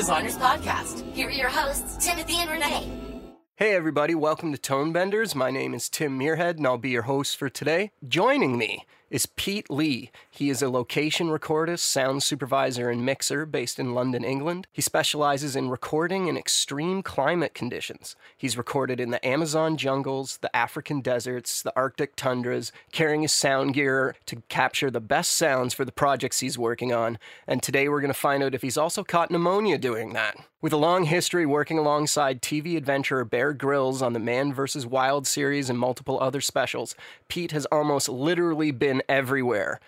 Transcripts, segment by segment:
designers podcast. Here are your hosts, Timothy and Renee. Hey, everybody, welcome to Tone Benders. My name is Tim Muirhead, and I'll be your host for today. Joining me is Pete Lee. He is a location recordist, sound supervisor, and mixer based in London, England. He specializes in recording in extreme climate conditions. He's recorded in the Amazon jungles, the African deserts, the Arctic tundras, carrying his sound gear to capture the best sounds for the projects he's working on. And today we're going to find out if he's also caught pneumonia doing that. With a long history working alongside TV adventurer Bear Grylls on the Man vs. Wild series and multiple other specials, Pete has almost literally been everywhere.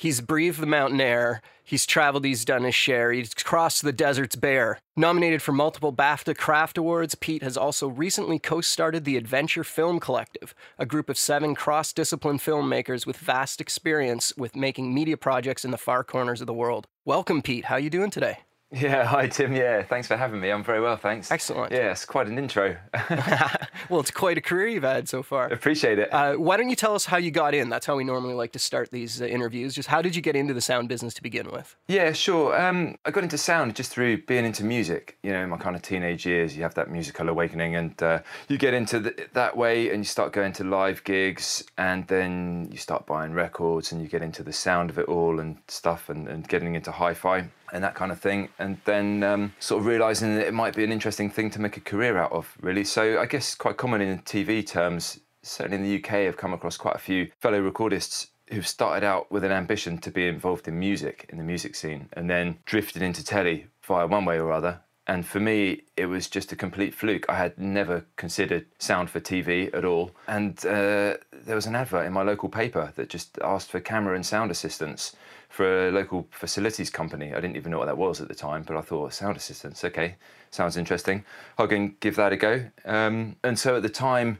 He's breathed the mountain air, he's traveled, he's done his share, he's crossed the deserts bare. Nominated for multiple BAFTA Craft Awards, Pete has also recently co started the Adventure Film Collective, a group of seven cross discipline filmmakers with vast experience with making media projects in the far corners of the world. Welcome, Pete. How you doing today? Yeah, hi Tim. Yeah, thanks for having me. I'm very well, thanks. Excellent. Yeah, it's quite an intro. well, it's quite a career you've had so far. Appreciate it. Uh, why don't you tell us how you got in? That's how we normally like to start these uh, interviews. Just how did you get into the sound business to begin with? Yeah, sure. Um, I got into sound just through being into music. You know, in my kind of teenage years, you have that musical awakening, and uh, you get into the, that way, and you start going to live gigs, and then you start buying records, and you get into the sound of it all and stuff, and, and getting into hi-fi and that kind of thing, and then um, sort of realizing that it might be an interesting thing to make a career out of, really. So I guess quite common in TV terms, certainly in the UK, I've come across quite a few fellow recordists who've started out with an ambition to be involved in music, in the music scene, and then drifted into telly via one way or other. And for me, it was just a complete fluke. I had never considered sound for TV at all. And uh, there was an advert in my local paper that just asked for camera and sound assistants for a local facilities company. I didn't even know what that was at the time, but I thought sound assistance, okay, sounds interesting. I'll go and give that a go. Um, and so at the time,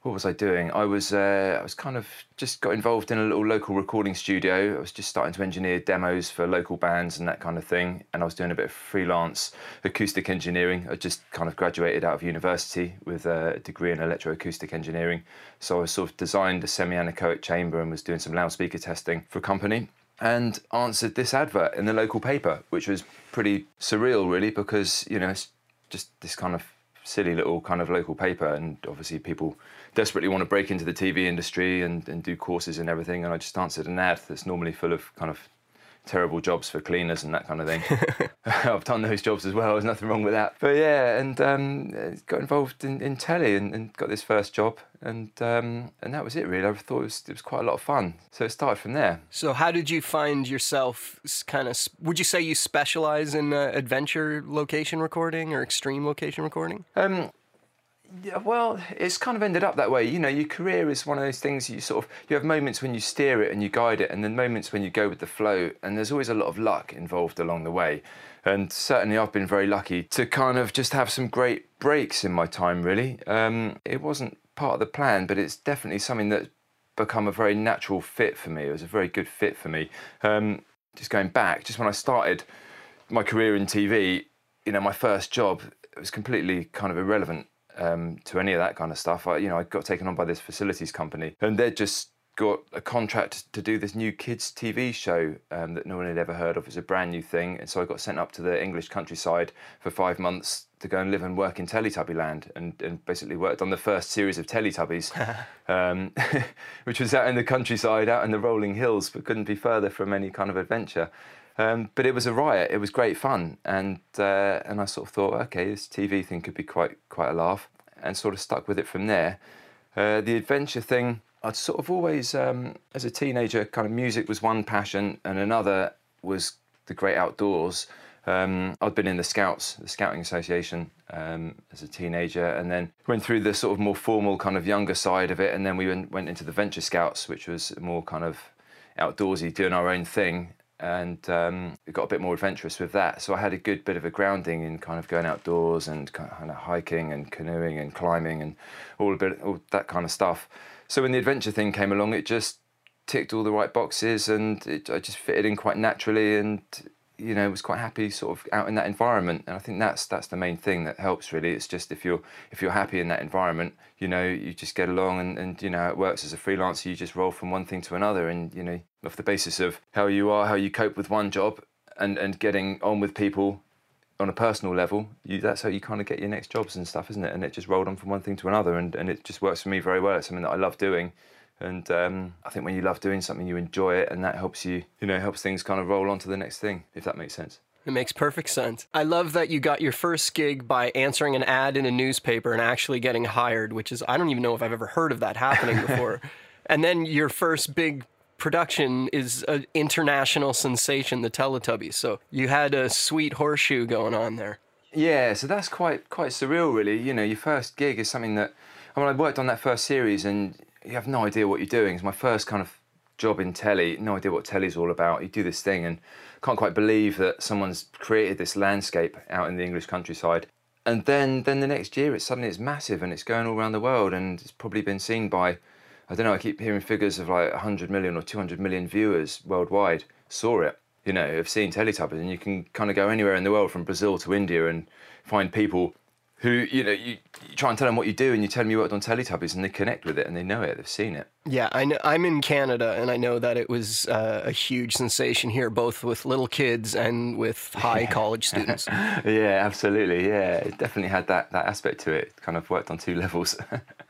what was I doing? I was uh, I was kind of just got involved in a little local recording studio. I was just starting to engineer demos for local bands and that kind of thing. And I was doing a bit of freelance acoustic engineering. I just kind of graduated out of university with a degree in electroacoustic engineering. So I sort of designed a semi-anechoic chamber and was doing some loudspeaker testing for a company and answered this advert in the local paper, which was pretty surreal, really, because you know it's just this kind of silly little kind of local paper, and obviously people desperately want to break into the TV industry and, and do courses and everything, and I just answered an ad that's normally full of kind of terrible jobs for cleaners and that kind of thing. I've done those jobs as well. There's nothing wrong with that. But yeah, and um, got involved in, in telly and, and, got this first job, and um, and that was it really. I thought it was, it was quite a lot of fun. So it started from there. So how did you find yourself? Kind of, would you say you specialize in uh, adventure location recording or extreme location recording? Um, yeah, well, it's kind of ended up that way. You know, your career is one of those things you sort of you have moments when you steer it and you guide it, and then moments when you go with the flow. And there's always a lot of luck involved along the way. And certainly, I've been very lucky to kind of just have some great breaks in my time. Really, um, it wasn't part of the plan, but it's definitely something that's become a very natural fit for me. It was a very good fit for me. Um, just going back, just when I started my career in TV, you know, my first job it was completely kind of irrelevant um, to any of that kind of stuff. I, you know, I got taken on by this facilities company, and they just got a contract to do this new kids TV show um, that no one had ever heard of. It's a brand new thing, and so I got sent up to the English countryside for five months to go and live and work in Teletubby Land, and, and basically worked on the first series of Teletubbies, um, which was out in the countryside, out in the rolling hills, but couldn't be further from any kind of adventure. Um, but it was a riot. It was great fun, and uh, and I sort of thought, okay, this TV thing could be quite quite a laugh, and sort of stuck with it from there. Uh, the adventure thing, I'd sort of always, um, as a teenager, kind of music was one passion, and another was the great outdoors. Um, I'd been in the Scouts, the Scouting Association, um, as a teenager, and then went through the sort of more formal kind of younger side of it, and then we went, went into the Venture Scouts, which was more kind of outdoorsy, doing our own thing and um, got a bit more adventurous with that. So I had a good bit of a grounding in kind of going outdoors and kind of hiking and canoeing and climbing and all a bit all that kind of stuff. So when the adventure thing came along, it just ticked all the right boxes and it, I just fitted in quite naturally and you know was quite happy sort of out in that environment. And I think that's that's the main thing that helps really. It's just if you're if you're happy in that environment you know you just get along and, and you know it works as a freelancer you just roll from one thing to another. And you know off the basis of how you are how you cope with one job and and getting on with people on a personal level, you, that's how you kind of get your next jobs and stuff, isn't it? And it just rolled on from one thing to another, and, and it just works for me very well. It's something that I love doing, and um, I think when you love doing something, you enjoy it, and that helps you, you know, helps things kind of roll on to the next thing, if that makes sense. It makes perfect sense. I love that you got your first gig by answering an ad in a newspaper and actually getting hired, which is, I don't even know if I've ever heard of that happening before. and then your first big production is an international sensation, the Teletubbies. So you had a sweet horseshoe going on there. Yeah, so that's quite quite surreal, really. You know, your first gig is something that. I mean, I worked on that first series, and you have no idea what you're doing. It's my first kind of job in telly. No idea what telly's all about. You do this thing, and can't quite believe that someone's created this landscape out in the English countryside. And then, then the next year, it's suddenly it's massive, and it's going all around the world, and it's probably been seen by, I don't know. I keep hearing figures of like 100 million or 200 million viewers worldwide saw it you know, have seen Teletubbies, and you can kind of go anywhere in the world from Brazil to India and find people who, you know, you, you try and tell them what you do, and you tell them you worked on Teletubbies, and they connect with it, and they know it, they've seen it. Yeah, I know, I'm in Canada, and I know that it was uh, a huge sensation here, both with little kids and with high college students. yeah, absolutely. Yeah, it definitely had that, that aspect to it. Kind of worked on two levels,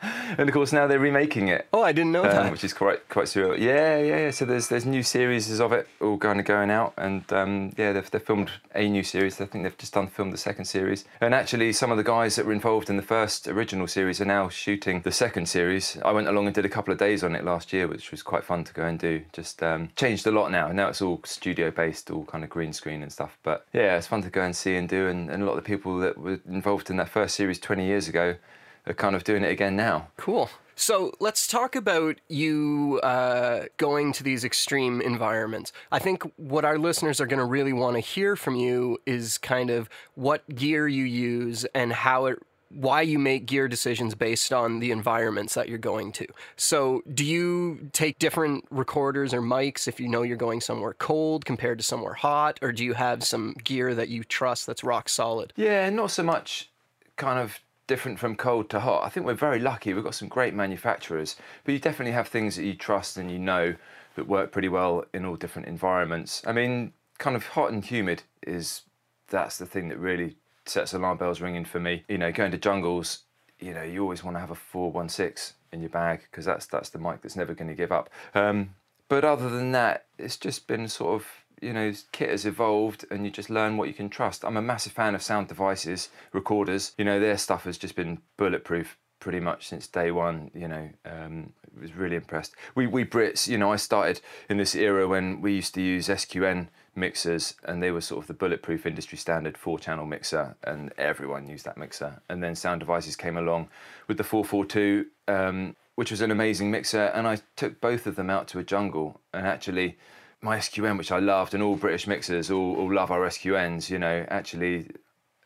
and of course now they're remaking it. Oh, I didn't know um, that. which is quite quite surreal. Yeah, yeah, yeah. So there's there's new series of it all kind of going out, and um, yeah, they've, they've filmed a new series. I think they've just done filmed the second series, and actually some of the guys that were involved in the first original series are now shooting the second series. I went along and did a couple of days on it last year, which was quite fun to go and do. Just um, changed a lot now. Now it's all studio based, all kind of green screen and stuff. But yeah, it's fun to go and see and do, and, and a lot of the people that were involved in that first series 20 years ago are kind of doing it again now. Cool. So let's talk about you uh, going to these extreme environments. I think what our listeners are going to really want to hear from you is kind of what gear you use and how it why you make gear decisions based on the environments that you're going to. So, do you take different recorders or mics if you know you're going somewhere cold compared to somewhere hot, or do you have some gear that you trust that's rock solid? Yeah, not so much kind of different from cold to hot. I think we're very lucky. We've got some great manufacturers, but you definitely have things that you trust and you know that work pretty well in all different environments. I mean, kind of hot and humid is that's the thing that really sets alarm bells ringing for me. You know, going to jungles, you know, you always want to have a 416 in your bag because that's that's the mic that's never going to give up. Um, but other than that, it's just been sort of you know, kit has evolved and you just learn what you can trust. I'm a massive fan of sound devices, recorders. You know, their stuff has just been bulletproof pretty much since day one. You know, um, was really impressed. We we Brits, you know, I started in this era when we used to use SQN mixers and they were sort of the bulletproof industry standard four channel mixer and everyone used that mixer and then sound devices came along with the 442 um, which was an amazing mixer and i took both of them out to a jungle and actually my SQN, which I loved, and all British mixers all, all love our SQNs, you know, actually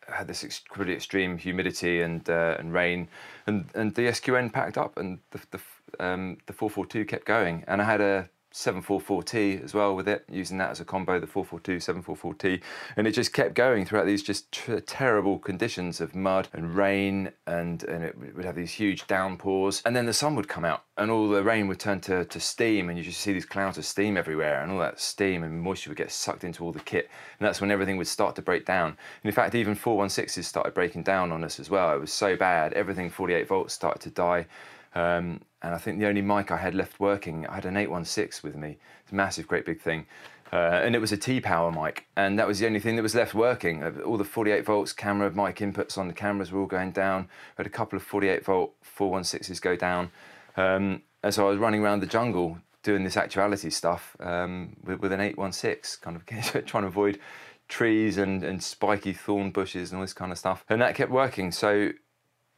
had this ex- pretty extreme humidity and uh, and rain, and and the SQN packed up, and the the um, the 442 kept going, and I had a 744T as well with it, using that as a combo, the 442, 744T, and it just kept going throughout these just terrible conditions of mud and rain, and, and it would have these huge downpours, and then the sun would come out, and all the rain would turn to, to steam, and you just see these clouds of steam everywhere, and all that steam and moisture would get sucked into all the kit, and that's when everything would start to break down. And in fact, even 416s started breaking down on us as well. It was so bad, everything 48 volts started to die. Um, and I think the only mic I had left working, I had an 816 with me. It's a massive, great big thing. Uh, and it was a T-Power mic, and that was the only thing that was left working. Uh, all the 48 volts camera mic inputs on the cameras were all going down. I had a couple of 48 volt 416s go down, um, and so I was running around the jungle doing this actuality stuff um, with, with, an 816, kind of trying to avoid trees and, and spiky thorn bushes and all this kind of stuff. And that kept working. So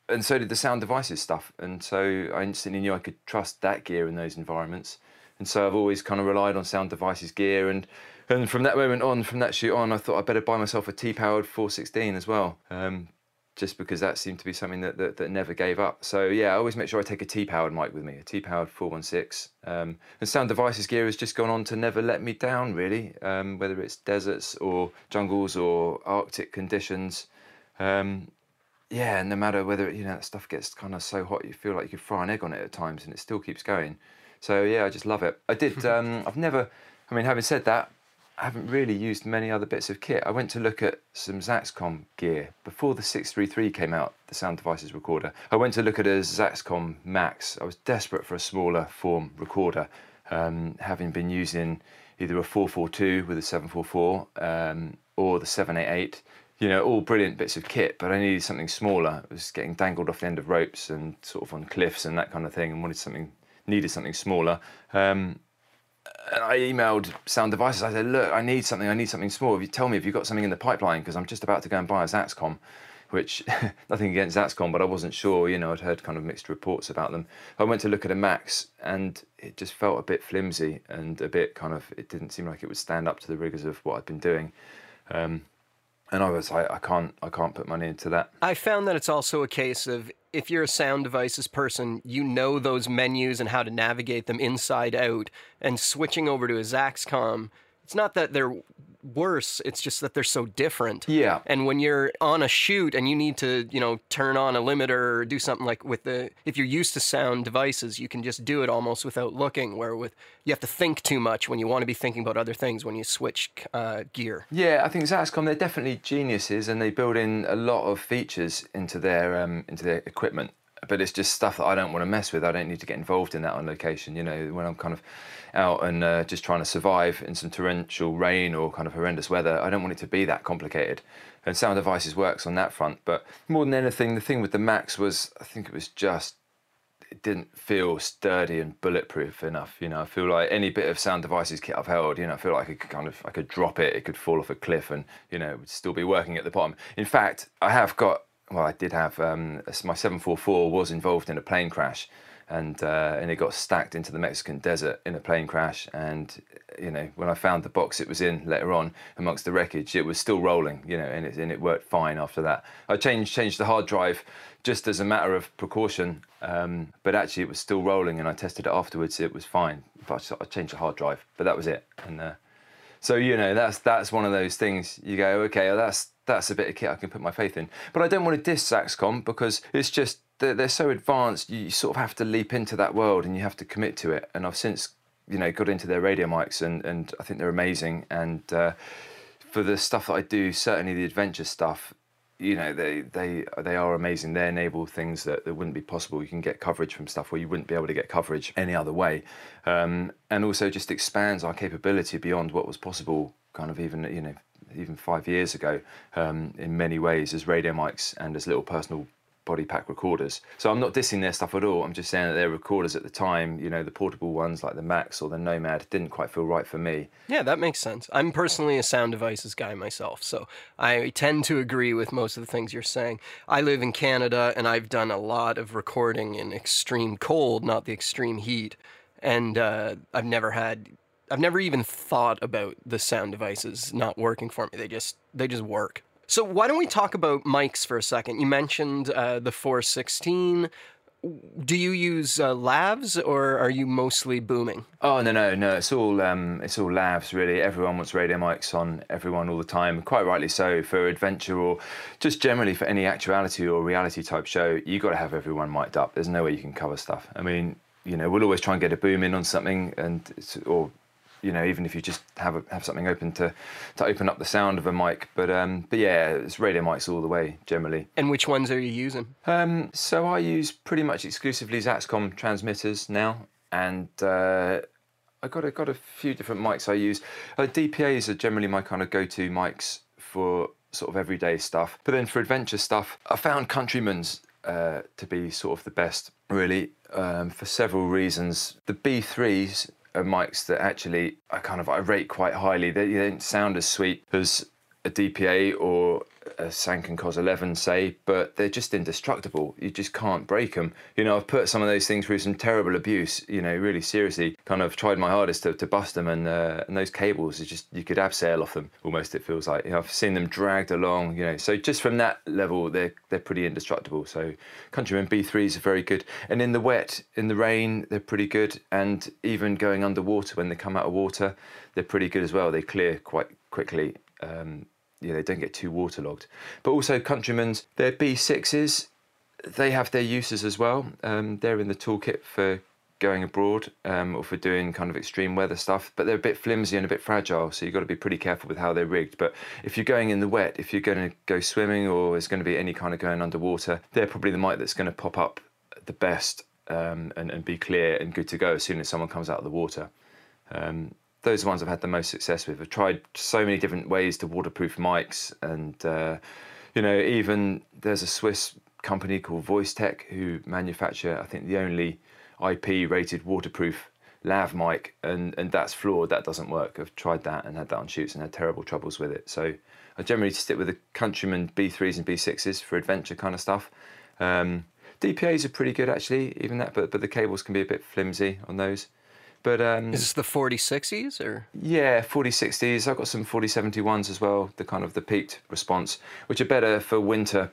and so did the sound devices stuff. And so I instantly knew I could trust that gear in those environments. And so I've always kind of relied on sound devices gear. And and from that moment on, from that shoot on, I thought I'd better buy myself a T-powered 416 as well. Um, just because that seemed to be something that, that, that, never gave up. So yeah, I always make sure I take a T-powered mic with me, a T-powered 416. Um, and Sound Devices gear has just gone on to never let me down, really. Um, whether it's deserts or jungles or Arctic conditions, um, yeah, no matter whether you know that stuff gets kind of so hot, you feel like you could fry an egg on it at times, and it still keeps going. So yeah, I just love it. I did. Um, I've never. I mean, having said that, I haven't really used many other bits of kit. I went to look at some Zaxcom gear before the 633 came out, the Sound Devices recorder. I went to look at a Zaxcom Maxx. I was desperate for a smaller form recorder, um, having been using either a 442 with a 744 um, or the 788. You know, all brilliant bits of kit, but I needed something smaller. I was getting dangled off the end of ropes and sort of on cliffs and that kind of thing, and wanted something, needed something smaller. Um, and I emailed Sound Devices. I said, "Look, I need something. I need something small. If you tell me if you've got something in the pipeline, because I'm just about to go and buy a Zaxcom." Which, nothing against Zaxcom, but I wasn't sure. You know, I'd heard kind of mixed reports about them. I went to look at a Maxx, and it just felt a bit flimsy and a bit kind of. It didn't seem like it would stand up to the rigors of what I'd been doing. Um, and I was like, I can't, I can't put money into that. I found that it's also a case of if you're a sound devices person, you know those menus and how to navigate them inside out. And switching over to a Zaxcom, it's not that they're worse, it's just that they're so different. Yeah. And when you're on a shoot and you need to, you know, turn on a limiter or do something like with the, if you're used to sound devices, you can just do it almost without looking. Where with, you have to think too much when you want to be thinking about other things when you switch uh, gear. Yeah, I think Zaxcom they're definitely geniuses, and they build in a lot of features into their um, into their equipment. But it's just stuff that I don't want to mess with. I don't need to get involved in that on location. You know, when I'm kind of out and uh, just trying to survive in some torrential rain or kind of horrendous weather, I don't want it to be that complicated. And Sound Devices works on that front. But more than anything, the thing with the Maxx was I think it was just it didn't feel sturdy and bulletproof enough. You know, I feel like any bit of sound devices kit I've held, you know, I feel like I could kind of I could drop it, it could fall off a cliff, and you know, it would still be working at the bottom. In fact, I have got well, I did have um, my 744 was involved in a plane crash, and uh, and it got stacked into the Mexican desert in a plane crash. And you know, when I found the box it was in later on amongst the wreckage, it was still rolling. You know, and it and it worked fine after that. I changed changed the hard drive just as a matter of precaution, um, but actually it was still rolling, and I tested it afterwards. It was fine, but I changed the hard drive, but that was it. And uh, so you know, that's that's one of those things. You go, okay, well, that's that's a bit of kit I can put my faith in. But I don't want to diss Zaxcom because it's just they're, they're so advanced. You sort of have to leap into that world and you have to commit to it. And I've since you know got into their radio mics and and I think they're amazing. And uh, for the stuff that I do, certainly the adventure stuff. You know they they they are amazing. They enable things that, that wouldn't be possible. You can get coverage from stuff where you wouldn't be able to get coverage any other way, um, and also just expands our capability beyond what was possible. Kind of even you know even five years ago um, in many ways as radio mics and as little personal body pack recorders. So I'm not dissing their stuff at all. I'm just saying that their recorders at the time, you know, the portable ones like the Maxx or the Nomad didn't quite feel right for me. Yeah, that makes sense. I'm personally a sound devices guy myself, so I tend to agree with most of the things you're saying. I live in Canada and I've done a lot of recording in extreme cold, not the extreme heat. And uh, I've never had I've never even thought about the sound devices not working for me. They just they just work. So why don't we talk about mics for a second? You mentioned uh, the 416. Do you use uh, lavs or are you mostly booming? Oh no no no! It's all um, it's all lavs really. Everyone wants radio mics on everyone all the time. Quite rightly so for adventure or just generally for any actuality or reality type show. You got to have everyone mic'd up. There's no way you can cover stuff. I mean, you know, we'll always try and get a boom in on something, and or you know, even if you just have a, have something open to to open up the sound of a mic. But um, but yeah, it's radio mics all the way generally. And which ones are you using? Um, so I use pretty much exclusively Zaxcom transmitters now, and uh, I got a, got a few different mics I use. Uh, DPA's are generally my kind of go-to mics for sort of everyday stuff. But then for adventure stuff, I found Countryman's uh, to be sort of the best, really, um, for several reasons. The B3s are mics that actually I kind of I rate quite highly. They, they don't sound as sweet as a DPA or a Sanken COS 11 say, but they're just indestructible. You just can't break them. You know, I've put some of those things through some terrible abuse. You know, really seriously, kind of tried my hardest to, to bust them, and uh, and those cables, are just you could abseil off them almost. It feels like you know I've seen them dragged along. You know, so just from that level, they're they're pretty indestructible. So Countryman B3s are very good, and in the wet, in the rain, they're pretty good, and even going underwater when they come out of water, they're pretty good as well. They clear quite quickly. Um, yeah, they don't get too waterlogged. But also Countryman's, their B6s, they have their uses as well. Um, they're in the toolkit for going abroad um, or for doing kind of extreme weather stuff, but they're a bit flimsy and a bit fragile, so you've got to be pretty careful with how they're rigged. But if you're going in the wet, if you're going to go swimming or there's going to be any kind of going underwater, they're probably the mic that's going to pop up the best um, and, and be clear and good to go as soon as someone comes out of the water. Um, those are ones I've had the most success with. I've tried so many different ways to waterproof mics, and uh, you know, even there's a Swiss company called VoiceTech who manufacture, I think, the only IP rated waterproof lav mic, and, and that's flawed. That doesn't work. I've tried that and had that on shoots and had terrible troubles with it. So I generally stick with the Countryman B3s and B6s for adventure kind of stuff. Um, DPAs are pretty good actually, even that, but but the cables can be a bit flimsy on those. But um, Is this the 4060s or? yeah, 4060s. I've got some 4071s as well, the kind of the peaked response, which are better for winter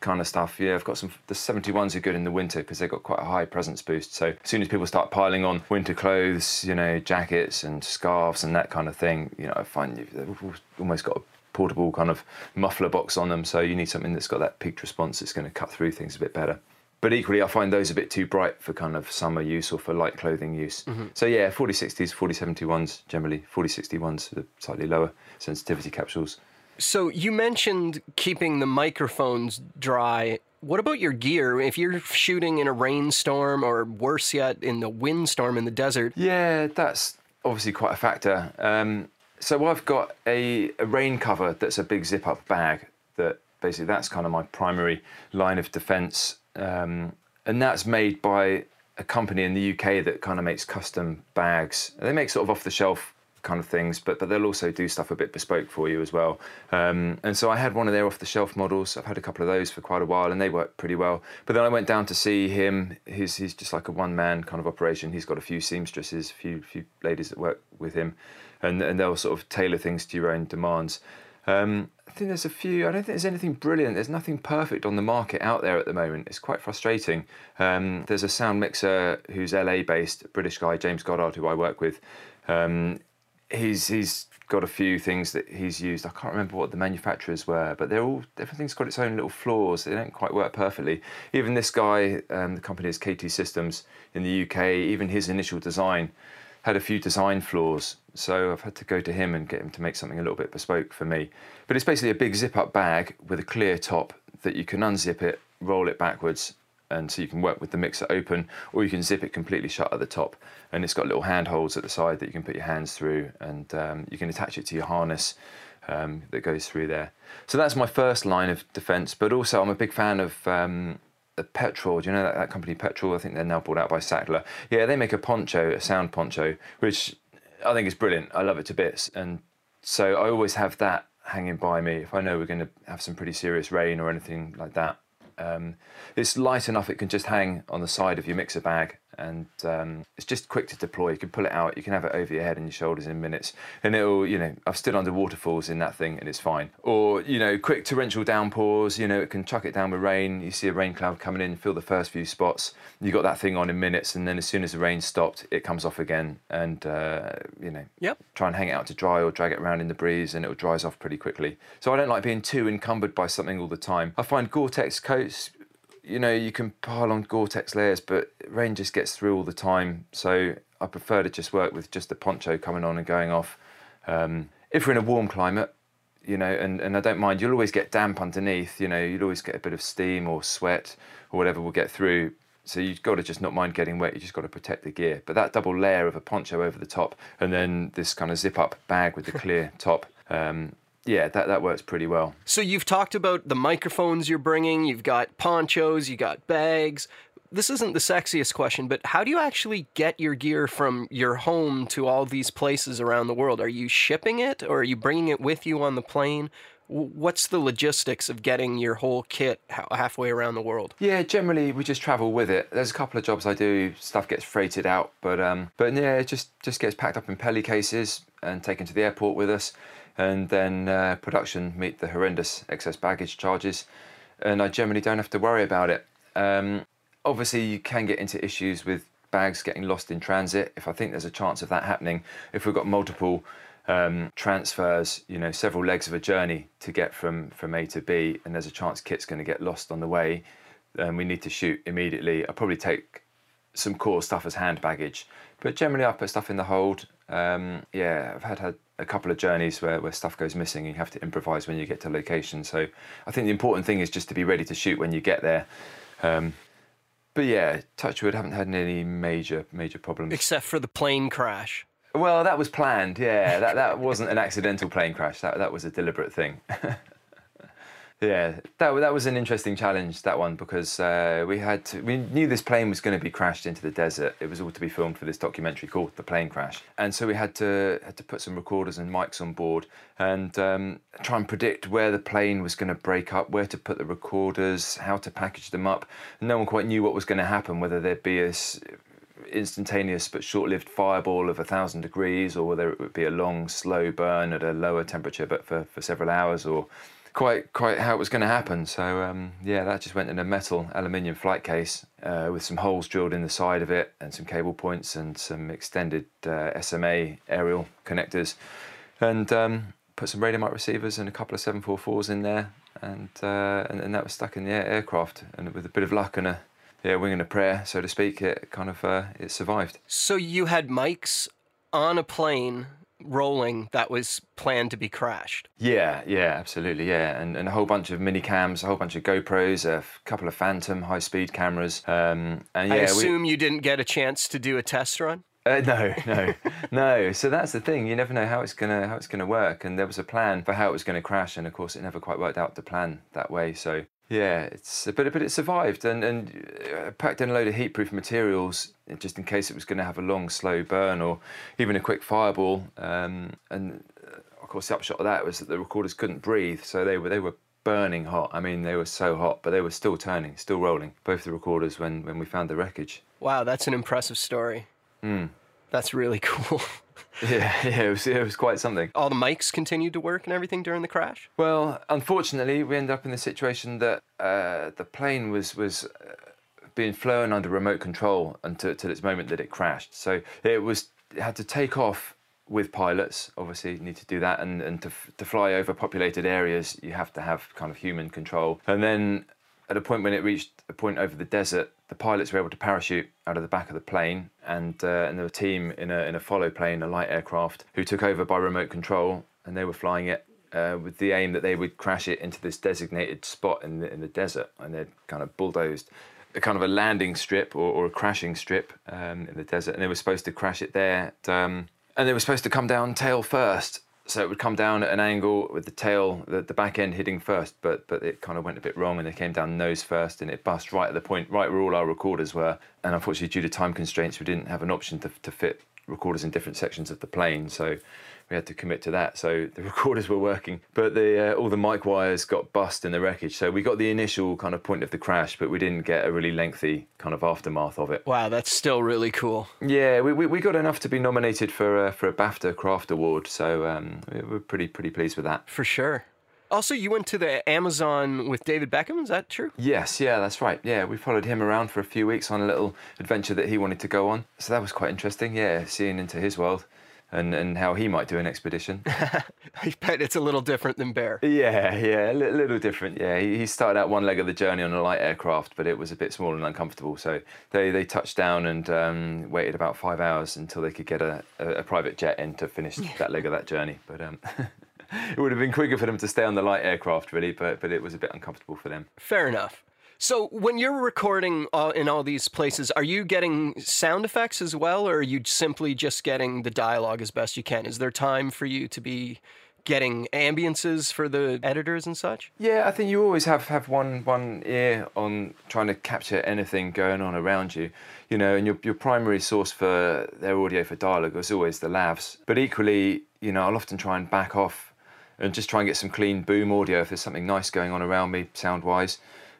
kind of stuff. Yeah, I've got some. The 71s are good in the winter because they've got quite a high presence boost. So as soon as people start piling on winter clothes, you know, jackets and scarves and that kind of thing, you know, I find you've they've almost got a portable kind of muffler box on them. So you need something that's got that peaked response that's going to cut through things a bit better. But equally, I find those a bit too bright for kind of summer use or for light clothing use. So yeah, 4060s, 4071s generally. 4061s the slightly lower sensitivity capsules. So you mentioned keeping the microphones dry. What about your gear? If you're shooting in a rainstorm or worse yet, in the windstorm in the desert, Yeah, that's obviously quite a factor. Um, so I've got a, a rain cover that's a big zip up bag that basically that's kind of my primary line of defense. Um, and that's made by a company in the UK that kind of makes custom bags. They make sort of off the shelf kind of things, but but they'll also do stuff a bit bespoke for you as well. Um, and so I had one of their off the shelf models. I've had a couple of those for quite a while, and they work pretty well. But then I went down to see him. He's he's just like a one man kind of operation. He's got a few seamstresses, a few few ladies that work with him, and and they'll sort of tailor things to your own demands. Um, I think there's a few. I don't think there's anything brilliant. There's nothing perfect on the market out there at the moment. It's quite frustrating. Um, there's a sound mixer who's LA based, British guy, James Goddard, who I work with. Um, he's he's got a few things that he's used. I can't remember what the manufacturers were, but they're all everything's got its own little flaws. They don't quite work perfectly. Even this guy, um, the company is KT Systems in the UK. Even his initial design had a few design flaws, so I've had to go to him and get him to make something a little bit bespoke for me. But it's basically a big zip-up bag with a clear top that you can unzip it, roll it backwards, and so you can work with the mixer open, or you can zip it completely shut at the top. And it's got little handholds at the side that you can put your hands through, and um, you can attach it to your harness um, that goes through there. So that's my first line of defence. But also, I'm a big fan of um, The petrol. Do you know that, that company Petrol? I think they're now bought out by Sachtler. Yeah, they make a poncho, a sound poncho, which I think is brilliant. I love it to bits, and so I always have that hanging by me if I know we're going to have some pretty serious rain or anything like that. Um, it's light enough it can just hang on the side of your mixer bag and um, it's just quick to deploy. You can pull it out, you can have it over your head and your shoulders in minutes, and it'll, you know, I've stood under waterfalls in that thing and it's fine. Or, you know, quick torrential downpours, you know, it can chuck it down with rain. You see a rain cloud coming in, fill the first few spots, you got that thing on in minutes, and then as soon as the rain stopped, it comes off again, and, uh, you know, Yep. try and hang it out to dry or drag it around in the breeze and it'll dries off pretty quickly. So I don't like being too encumbered by something all the time. I find Gore-Tex coats, you know, you can pile on Gore-Tex layers, but rain just gets through all the time. So I prefer to just work with just the poncho coming on and going off. Um, if we're in a warm climate, you know, and, and I don't mind, you'll always get damp underneath, you know, you'll always get a bit of steam or sweat or whatever will get through. So you've got to just not mind getting wet, you just got to protect the gear. But that double layer of a poncho over the top and then this kind of zip up bag with the clear top, um, yeah, that, that works pretty well. So you've talked about the microphones you're bringing, you've got ponchos, you got bags. This isn't the sexiest question, but how do you actually get your gear from your home to all these places around the world? Are you shipping it or are you bringing it with you on the plane? What's the logistics of getting your whole kit halfway around the world? Yeah, generally we just travel with it. There's a couple of jobs I do, stuff gets freighted out, but um, but yeah, it just just gets packed up in Peli cases and taken to the airport with us, and then uh, production meet the horrendous excess baggage charges, and I generally don't have to worry about it. Um, obviously, you can get into issues with bags getting lost in transit. If I think there's a chance of that happening, if we've got multiple um, transfers, you know, several legs of a journey to get from from A to B, and there's a chance kit's going to get lost on the way, and we need to shoot immediately. I'll probably take some core stuff as hand baggage. But generally, I put stuff in the hold. Um, yeah, I've had, had a couple of journeys where, where stuff goes missing and you have to improvise when you get to location. So I think the important thing is just to be ready to shoot when you get there. Um, but yeah, touchwood, haven't had any major major problems. Except for the plane crash. Well, that was planned. Yeah, that that wasn't an accidental plane crash. That that was a deliberate thing. yeah, that that was an interesting challenge. That one because uh, we had to, we knew this plane was going to be crashed into the desert. It was all to be filmed for this documentary called The Plane Crash, and so we had to had to put some recorders and mics on board and um, try and predict where the plane was going to break up, where to put the recorders, how to package them up. No one quite knew what was going to happen, whether there'd be a instantaneous but short-lived fireball of a thousand degrees, or whether it would be a long, slow burn at a lower temperature but for, for several hours, or quite quite how it was going to happen. So um, yeah, that just went in a metal aluminium flight case uh, with some holes drilled in the side of it and some cable points and some extended uh, SMA aerial connectors, and um, put some radio mic receivers and a couple of 744s in there, and, uh, and and that was stuck in the aircraft. And with a bit of luck and a yeah wing and a prayer, so to speak, it kind of uh, it survived. So you had mics on a plane rolling that was planned to be crashed. Yeah, yeah, absolutely, yeah, and, and a whole bunch of mini cams, a whole bunch of GoPros, a couple of Phantom high speed cameras, um, and yeah, I we- assume you didn't get a chance to do a test run. Uh, no, no, no. So that's the thing. You never know how it's gonna how it's gonna work. And there was a plan for how it was gonna crash, and of course, it never quite worked out the plan that way. So yeah, it's but but it survived, and and uh, packed in a load of heat-proof materials just in case it was going to have a long, slow burn or even a quick fireball. Um, and uh, of course, the upshot of that was that the recorders couldn't breathe, so they were they were burning hot. I mean, they were so hot, but they were still turning, still rolling. Both the recorders when when we found the wreckage. Wow, that's an impressive story. Hmm. That's really cool. Yeah, yeah, it was it was quite something. All the mics continued to work and everything during the crash. Well, unfortunately, we ended up in the situation that uh, the plane was was uh, being flown under remote control until, until its moment that it crashed. So it was it had to take off with pilots. Obviously, you need to do that, and, and to to fly over populated areas, you have to have kind of human control. And then at a point when it reached a point over the desert, the pilots were able to parachute out of the back of the plane, and uh, and there were a team in a in a follow plane, a light aircraft, who took over by remote control, and they were flying it uh, with the aim that they would crash it into this designated spot in the in the desert, and they'd kind of bulldozed a kind of a landing strip or, or a crashing strip um, in the desert, and they were supposed to crash it there, um, and they were supposed to come down tail first. So it would come down at an angle with the tail, the, the back end hitting first, but but it kind of went a bit wrong and it came down nose first and it bust right at the point, right where all our recorders were. And unfortunately, due to time constraints, we didn't have an option to, to fit recorders in different sections of the plane. So we had to commit to that. So the recorders were working, but the uh, all the mic wires got bust in the wreckage. So we got the initial kind of point of the crash, but we didn't get a really lengthy kind of aftermath of it. Wow, that's still really cool. Yeah, we, we, we got enough to be nominated for uh, for a BAFTA Craft Award, so um, we- we're pretty pretty pleased with that. For sure. Also, you went to the Amazon with David Beckham. Is that true? Yes, yeah, that's right. Yeah, we followed him around for a few weeks on a little adventure that he wanted to go on. So that was quite interesting. Yeah, seeing into his world and and how he might do an expedition. I bet it's a little different than Bear. Yeah, yeah, a li- little different. Yeah, he, he started out one leg of the journey on a light aircraft, but it was a bit small and uncomfortable. So they, they touched down and um, waited about five hours until they could get a, a, a private jet in to finish that leg of that journey. But um, it would have been quicker for them to stay on the light aircraft, really, but, but it was a bit uncomfortable for them. Fair enough. So, when you're recording all, in all these places, are you getting sound effects as well, or are you simply just getting the dialogue as best you can? Is there time for you to be getting ambiances for the editors and such? Yeah, I think you always have, have one one ear on trying to capture anything going on around you, you know, and your your primary source for their audio for dialogue is always the lavs. But equally, you know, I'll often try and back off and just try and get some clean boom audio if there's something nice going on around me sound wise.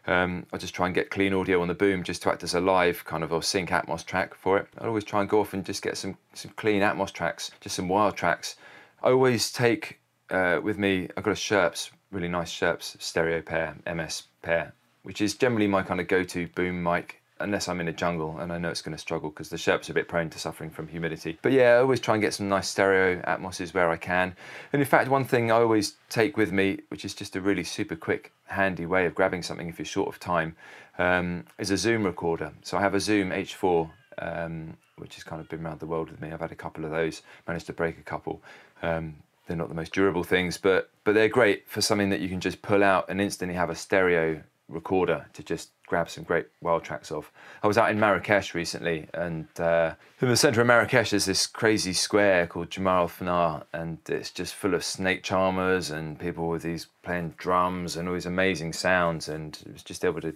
Um, I'll just try and get clean audio on the boom just to act as a live kind of or sync Atmos track for it. I'll always try and go off and just get some some clean Atmos tracks, just some wild tracks. I always take uh, with me, I've got a Schoeps, really nice Schoeps stereo pair, MS pair, which is generally my kind of go-to boom mic, unless I'm in a jungle and I know it's going to struggle because the Schoeps are a bit prone to suffering from humidity. But yeah, I always try and get some nice stereo atmoses where I can. And in fact, one thing I always take with me, which is just a really super quick, handy way of grabbing something if you're short of time, um, is a Zoom recorder. So I have a Zoom H4 um, which has kind of been around the world with me. I've had a couple of those, managed to break a couple. Um, they're not the most durable things, but but they're great for something that you can just pull out and instantly have a stereo recorder to just grab some great wild tracks of. I was out in Marrakesh recently, and uh, in the centre of Marrakesh there's this crazy square called Jemaa el Fna, and it's just full of snake charmers and people with these playing drums and all these amazing sounds, and it was just able to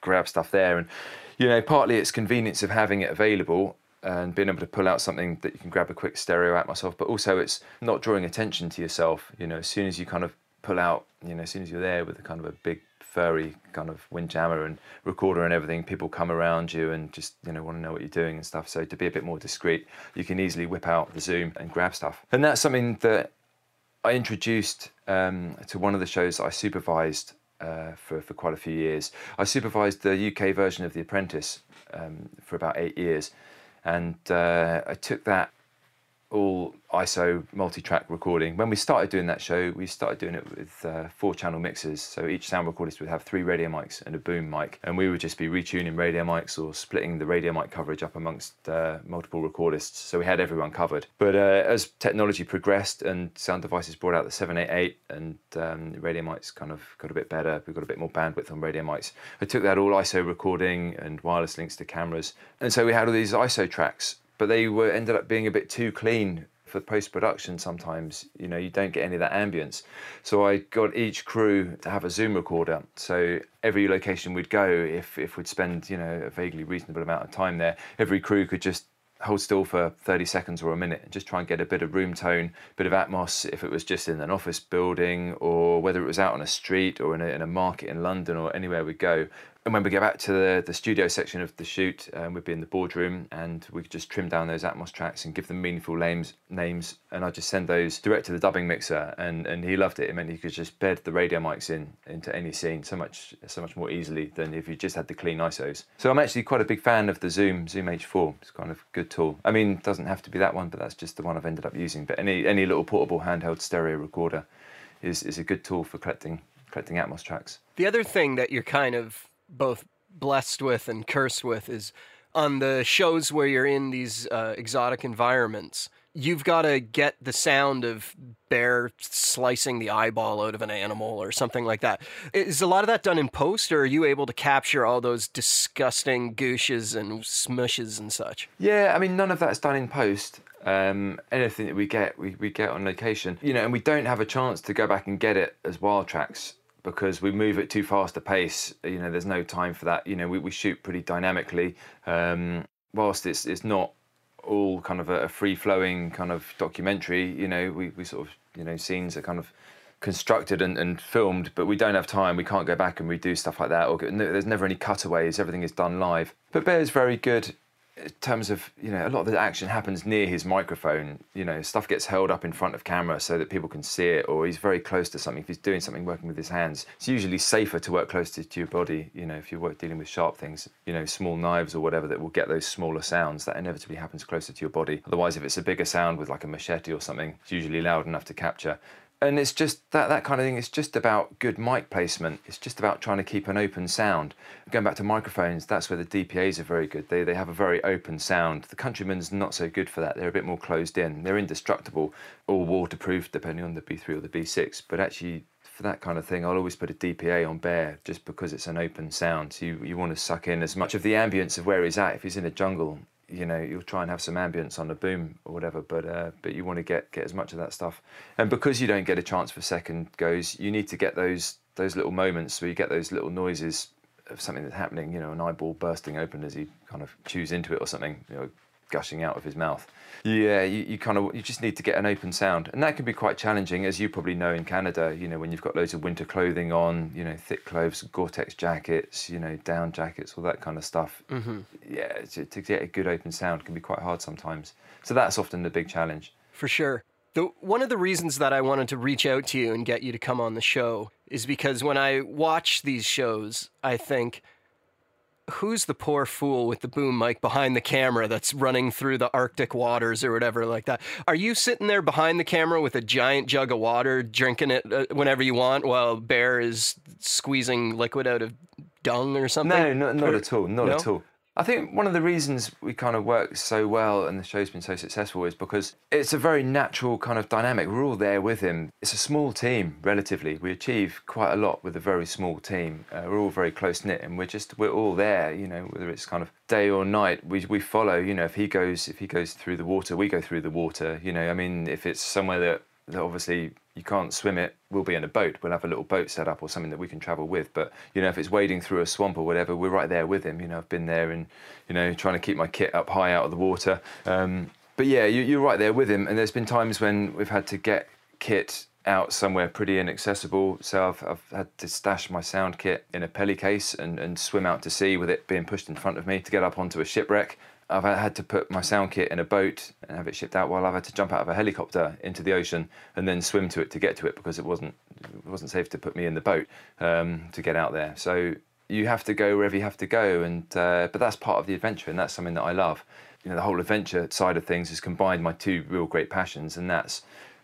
grab stuff there. And you know, partly it's convenience of having it available, and being able to pull out something that you can grab a quick stereo at myself, but also it's not drawing attention to yourself. You know, as soon as you kind of pull out, you know, as soon as you're there with a kind of a big furry kind of windjammer and recorder and everything, people come around you and just you know want to know what you're doing and stuff. So to be a bit more discreet, you can easily whip out the zoom and grab stuff. And that's something that I introduced um, to one of the shows I supervised uh, for, for quite a few years. I supervised the UK version of The Apprentice um, for about eight years and uh, I took that all ISO multi-track recording. When we started doing that show, we started doing it with uh, four channel mixers. So each sound recordist would have three radio mics and a boom mic, and we would just be retuning radio mics or splitting the radio mic coverage up amongst uh, multiple recordists. So we had everyone covered. But uh, as technology progressed and sound devices brought out the 788 and um, radio mics kind of got a bit better, we got a bit more bandwidth on radio mics. I took that all ISO recording and wireless links to cameras, and so we had all these ISO tracks but they were ended up being a bit too clean for post production sometimes. You know you don't get any of that ambience. So i got each crew to have a zoom recorder. So every location we'd go if if we'd spend you know a vaguely reasonable amount of time there every crew could just hold still for 30 seconds or a minute and just try and get a bit of room tone, a bit of atmos if it was just in an office building or whether it was out on a street or in a, in a market in London or anywhere we go and when we get back to the, the studio section of the shoot, um, we'd be in the boardroom and we could just trim down those Atmos tracks and give them meaningful names. Names, and I'd just send those direct to the dubbing mixer, and, and he loved it. It meant he could just bed the radio mics in into any scene so much so much more easily than if you just had the clean ISOs. So I'm actually quite a big fan of the Zoom Zoom H4. It's kind of a good tool. I mean, it doesn't have to be that one, but that's just the one I've ended up using. But any any little portable handheld stereo recorder is is a good tool for collecting collecting Atmos tracks. The other thing that you're kind of both blessed with and cursed with is on the shows where you're in these uh, exotic environments. You've got to get the sound of bear slicing the eyeball out of an animal or something like that. Is a lot of that done in post, or are you able to capture all those disgusting gooshes and smushes and such? Yeah, I mean, none of that's done in post. Um, anything that we get, we, we get on location. You know, and we don't have a chance to go back and get it as wild tracks because we move at too fast a pace. You know, there's no time for that. You know, we, we shoot pretty dynamically. Um, whilst it's it's not all kind of a, a free flowing kind of documentary. You know, we, we sort of you know scenes are kind of constructed and, and filmed, but we don't have time. We can't go back and redo stuff like that. Or there's never any cutaways. Everything is done live. But Bear's very good in terms of you know a lot of the action happens near his microphone. You know stuff gets held up in front of camera so that people can see it or he's very close to something. If he's doing something working with his hands it's usually safer to work close to, to your body you know if you're dealing with sharp things you know small knives or whatever that will get those smaller sounds that inevitably happens closer to your body. Otherwise if it's a bigger sound with like a machete or something it's usually loud enough to capture and it's just that that kind of thing. It's just about good mic placement. It's just about trying to keep an open sound. Going back to microphones, that's where the DPA's are very good. They they have a very open sound. The Countryman's not so good for that. They're a bit more closed in. They're indestructible or waterproof, depending on the B3 or the B6. But actually, for that kind of thing, I'll always put a DPA on Bear just because it's an open sound. So you, you want to suck in as much of the ambience of where he's at. If he's in a jungle, you know you'll try and have some ambience on the boom or whatever but uh, but you want to get get as much of that stuff. And because you don't get a chance for second goes you need to get those those little moments where you get those little noises of something that's happening you know an eyeball bursting open as he kind of chews into it or something you know gushing out of his mouth. Yeah, you, you kind of you just need to get an open sound, and that can be quite challenging, as you probably know in Canada. You know, when you've got loads of winter clothing on, you know, thick clothes, Gore-Tex jackets, you know, down jackets, all that kind of stuff. Mm-hmm. Yeah, to, to get a good open sound can be quite hard sometimes. So that's often the big challenge. For sure. The, one of the reasons that I wanted to reach out to you and get you to come on the show is because when I watch these shows, I think who's the poor fool with the boom mic behind the camera that's running through the Arctic waters or whatever like that? Are you sitting there behind the camera with a giant jug of water, drinking it uh, whenever you want, while Bear is squeezing liquid out of dung or something? No, not, not at all. Not No? at all. I think one of the reasons we kind of work so well and the show's been so successful is because it's a very natural kind of dynamic. We're all there with him. It's a small team, relatively. We achieve quite a lot with a very small team. Uh, we're all very close knit, and we're just we're all there. You know, whether it's kind of day or night, we we follow. You know, if he goes if he goes through the water, we go through the water. You know, I mean, if it's somewhere that that obviously you can't swim it, we'll be in a boat. We'll have a little boat set up or something that we can travel with. But you know, if it's wading through a swamp or whatever, we're right there with him. You know, I've been there and you know trying to keep my kit up high out of the water. Um, but yeah, you, are right there with him. And there's been times when we've had to get kit out somewhere pretty inaccessible. So I've, I've had to stash my sound kit in a Peli case and, and swim out to sea with it being pushed in front of me to get up onto a shipwreck. I've had to put my sound kit in a boat and have it shipped out while I've had to jump out of a helicopter into the ocean and then swim to it to get to it because it wasn't it wasn't safe to put me in the boat um, to get out there. So you have to go wherever you have to go, and uh, but that's part of the adventure, and that's something that I love. You know, the whole adventure side of things has combined my two real great passions, and that's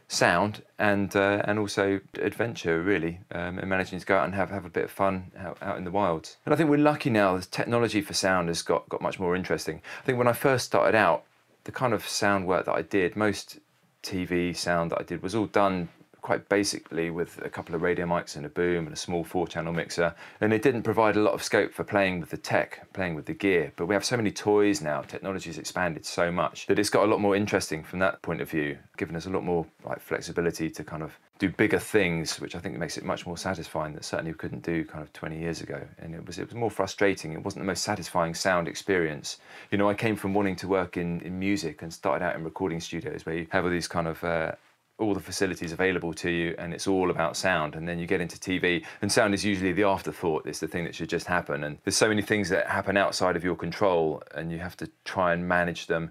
sound and uh, and also adventure really um, and managing to go out and have, have a bit of fun out, out in the wilds and I think we're lucky now the technology for sound has got, got much more interesting. I think when I first started out the kind of sound work that I did most TV sound that I did was all done quite basically with a couple of radio mics and a boom and a small four channel mixer. And it didn't provide a lot of scope for playing with the tech, playing with the gear. But we have so many toys now, technology has expanded so much that it's got a lot more interesting from that point of view, giving us a lot more like flexibility to kind of do bigger things, which I think makes it much more satisfying that certainly we couldn't do kind of 20 years ago. And it was it was more frustrating. It wasn't the most satisfying sound experience. You know, I came from wanting to work in, in music and started out in recording studios where you have all these kind of uh, all the facilities available to you and it's all about sound. And then you get into TV and sound is usually the afterthought. It's the thing that should just happen. And there's so many things that happen outside of your control and you have to try and manage them.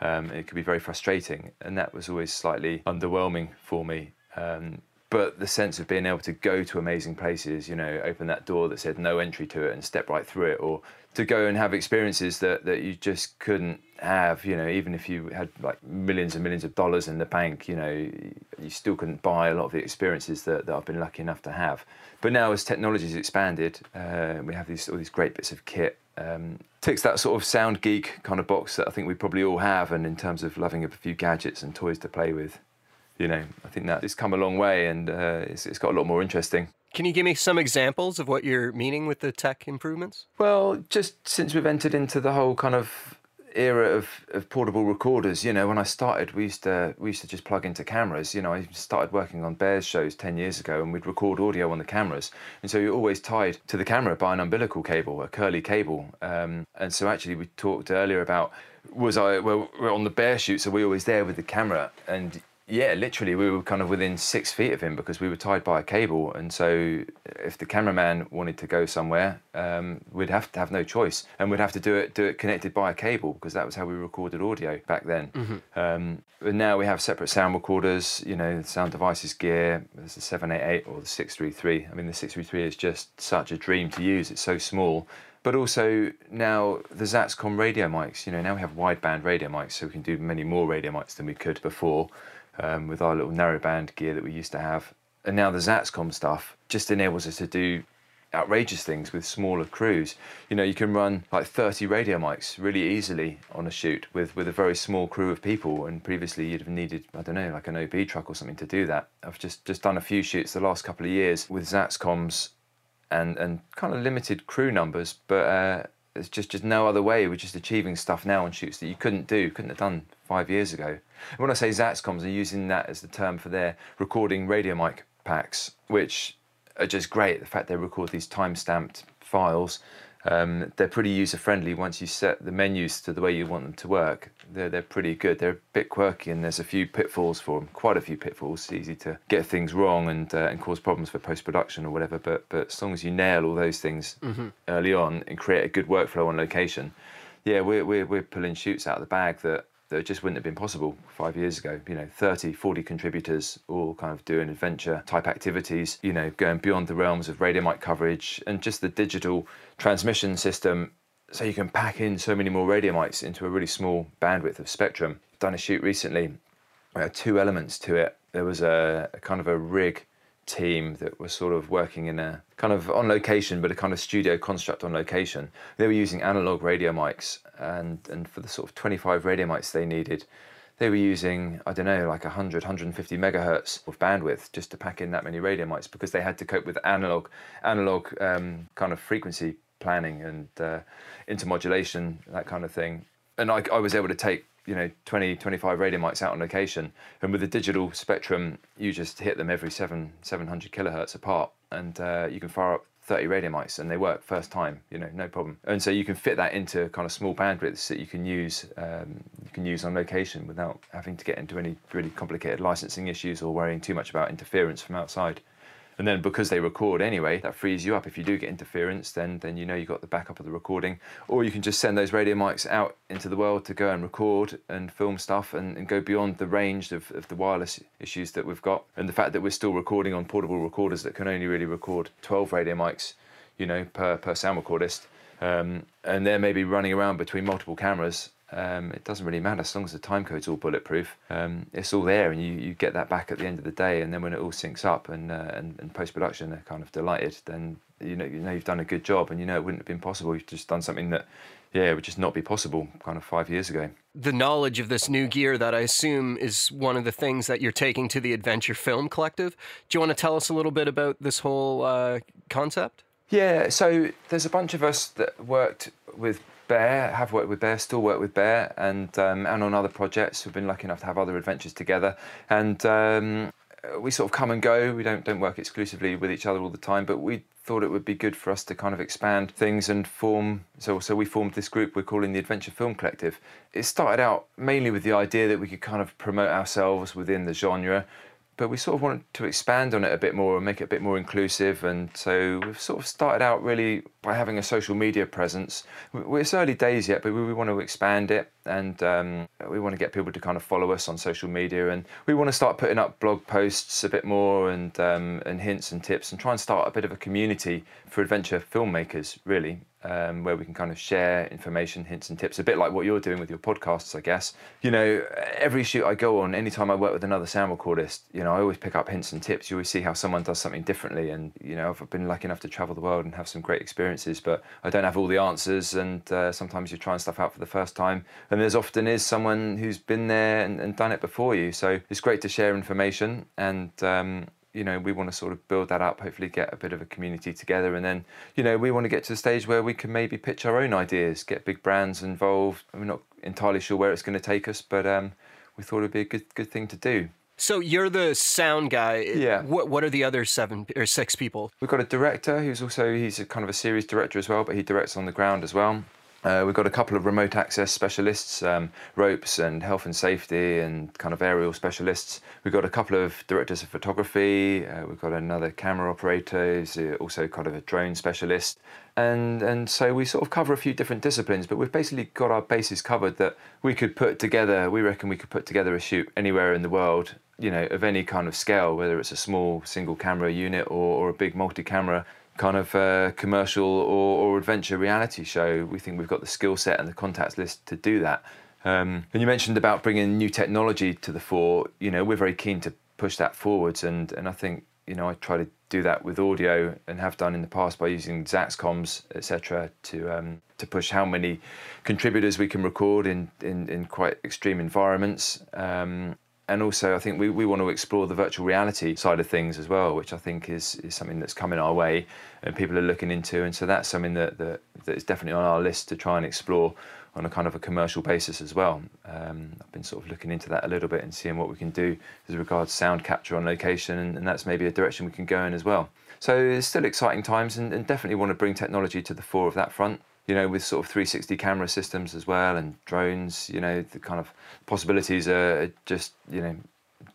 Um, it could be very frustrating. And that was always slightly underwhelming for me. Um, but the sense of being able to go to amazing places, you know, open that door that said no entry to it and step right through it, or to go and have experiences that, that you just couldn't have, you know, even if you had like millions and millions of dollars in the bank, you know, you still couldn't buy a lot of the experiences that, that I've been lucky enough to have. But now, as technology has expanded, uh, we have these all these great bits of kit. Um, ticks that sort of sound geek kind of box that I think we probably all have, and in terms of loving a few gadgets and toys to play with you know, I think that it's come a long way and uh, it's, it's got a lot more interesting. Can you give me some examples of what you're meaning with the tech improvements? Well, just since we've entered into the whole kind of era of, of portable recorders, you know, when I started, we used to we used to just plug into cameras. You know, I started working on Bears shows ten years ago, and we'd record audio on the cameras, and so you're always tied to the camera by an umbilical cable, a curly cable. Um, and so actually, we talked earlier about was I well we're on the bear shoot, so we're always there with the camera, and yeah, literally, we were kind of within six feet of him because we were tied by a cable. And so, if the cameraman wanted to go somewhere, um, we'd have to have no choice, and we'd have to do it do it connected by a cable because that was how we recorded audio back then. Mm-hmm. Um, but now we have separate sound recorders. You know, sound devices gear. There's the 788 or the 633. I mean, the 633 is just such a dream to use. It's so small but also now the Zaxcom radio mics. You know, now we have wideband radio mics, so we can do many more radio mics than we could before um, with our little narrowband gear that we used to have. And now the Zaxcom stuff just enables us to do outrageous things with smaller crews. You know, you can run like 30 radio mics really easily on a shoot with, with a very small crew of people. And previously you'd have needed, I don't know, like an OB truck or something to do that. I've just, just done a few shoots the last couple of years with Zaxcoms and, and kind of limited crew numbers, but uh, there's just, just no other way. We're just achieving stuff now on shoots that you couldn't do, couldn't have done five years ago. And when I say Zaxcoms, I'm using that as the term for their recording radio mic packs, which are just great. The fact they record these time-stamped files, um, they're pretty user-friendly once you set the menus to the way you want them to work. They're, they're pretty good. They're a bit quirky and there's a few pitfalls for them, quite a few pitfalls. It's easy to get things wrong and, uh, and cause problems for post-production or whatever, but, but as long as you nail all those things mm-hmm. early on and create a good workflow on location, yeah, we're, we're, we're pulling shoots out of the bag that that just wouldn't have been possible five years ago. You know, 30, 40 contributors all kind of doing adventure type activities, you know, going beyond the realms of radio mic coverage and just the digital transmission system. So you can pack in so many more radio mics into a really small bandwidth of spectrum. Done a shoot recently, had two elements to it. There was a, a kind of a rig team that was sort of working in a kind of on location, but a kind of studio construct on location. They were using analog radio mics, and and for the sort of 25 radio mics they needed, they were using I don't know like 100, 150 megahertz of bandwidth just to pack in that many radio mics because they had to cope with analog analog um, kind of frequency planning and uh, intermodulation that kind of thing. And I, I was able to take you know 20 25 radio mics out on location and with the digital spectrum you just hit them every 7 700 kilohertz apart and uh, you can fire up 30 radio mics and they work first time you know no problem. And so you can fit that into kind of small bandwidths that you can use um, you can use on location without having to get into any really complicated licensing issues or worrying too much about interference from outside and then because they record anyway, that frees you up. If you do get interference, then then you know you've got the backup of the recording. Or you can just send those radio mics out into the world to go and record and film stuff and, and go beyond the range of, of the wireless issues that we've got. And the fact that we're still recording on portable recorders that can only really record 12 radio mics, you know, per, per sound recordist. Um, and they're maybe running around between multiple cameras um, it doesn't really matter as long as the time code's all bulletproof. Um, it's all there, and you, you get that back at the end of the day. And then when it all syncs up and uh, and, and post production they're kind of delighted, then you know you know you've done a good job, and you know it wouldn't have been possible. You've just done something that, yeah, would just not be possible kind of five years ago. The knowledge of this new gear that I assume is one of the things that you're taking to the Adventure Film Collective. Do you want to tell us a little bit about this whole uh, concept? Yeah, so there's a bunch of us that worked with Bear, have worked with Bear, still work with Bear, and um, and on other projects. We've been lucky enough to have other adventures together, and um, we sort of come and go. We don't don't work exclusively with each other all the time, but we thought it would be good for us to kind of expand things and form. So so we formed this group we're calling the Adventure Film Collective. It started out mainly with the idea that we could kind of promote ourselves within the genre but we sort of wanted to expand on it a bit more and make it a bit more inclusive. And so we've sort of started out really by having a social media presence. It's early days yet, but we want to expand it and um, we want to get people to kind of follow us on social media. And we want to start putting up blog posts a bit more and, um, and hints and tips and try and start a bit of a community for adventure filmmakers, really um, where we can kind of share information, hints, and tips, a bit like what you're doing with your podcasts, I guess. You know, every shoot I go on, anytime I work with another sound recordist, you know, I always pick up hints and tips. You always see how someone does something differently. And, you know, I've been lucky enough to travel the world and have some great experiences, but I don't have all the answers. And uh, sometimes you're trying stuff out for the first time. And there's often is someone who's been there and, and done it before you. So it's great to share information and, um, you know we want to sort of build that up hopefully get a bit of a community together and then you know we want to get to the stage where we can maybe pitch our own ideas get big brands involved we're not entirely sure where it's going to take us but um, we thought it'd be a good good thing to do so you're the sound guy. Yeah. What What are the other seven or six people? We've got a director who's also he's a kind of a series director as well, but he directs on the ground as well. Uh, we've got a couple of remote access specialists, um, ropes and health and safety, and kind of aerial specialists. We've got a couple of directors of photography. Uh, we've got another camera operator who's uh, also kind of a drone specialist, and and so we sort of cover a few different disciplines. But we've basically got our bases covered that we could put together. We reckon we could put together a shoot anywhere in the world, you know, of any kind of scale, whether it's a small single camera unit or, or a big multi-camera kind of uh, commercial or, or, adventure reality show. We think we've got the skill set and the contacts list to do that. Um, and you mentioned about bringing new technology to the fore. You know, we're very keen to push that forwards, and and I think you know I try to do that with audio and have done in the past by using Zaxcoms, etc., to um, to push how many contributors we can record in in, in quite extreme environments. Um, and also I think we, we want to explore the virtual reality side of things as well, which I think is, is something that's coming our way and people are looking into. And so that's something that, that, that is definitely on our list to try and explore on a kind of a commercial basis as well. Um, I've been sort of looking into that a little bit and seeing what we can do as regards sound capture on location, and, and that's maybe a direction we can go in as well. So it's still exciting times and, and definitely want to bring technology to the fore of that front you know, with sort of 360 camera systems as well and drones, you know, the kind of possibilities are just, you know,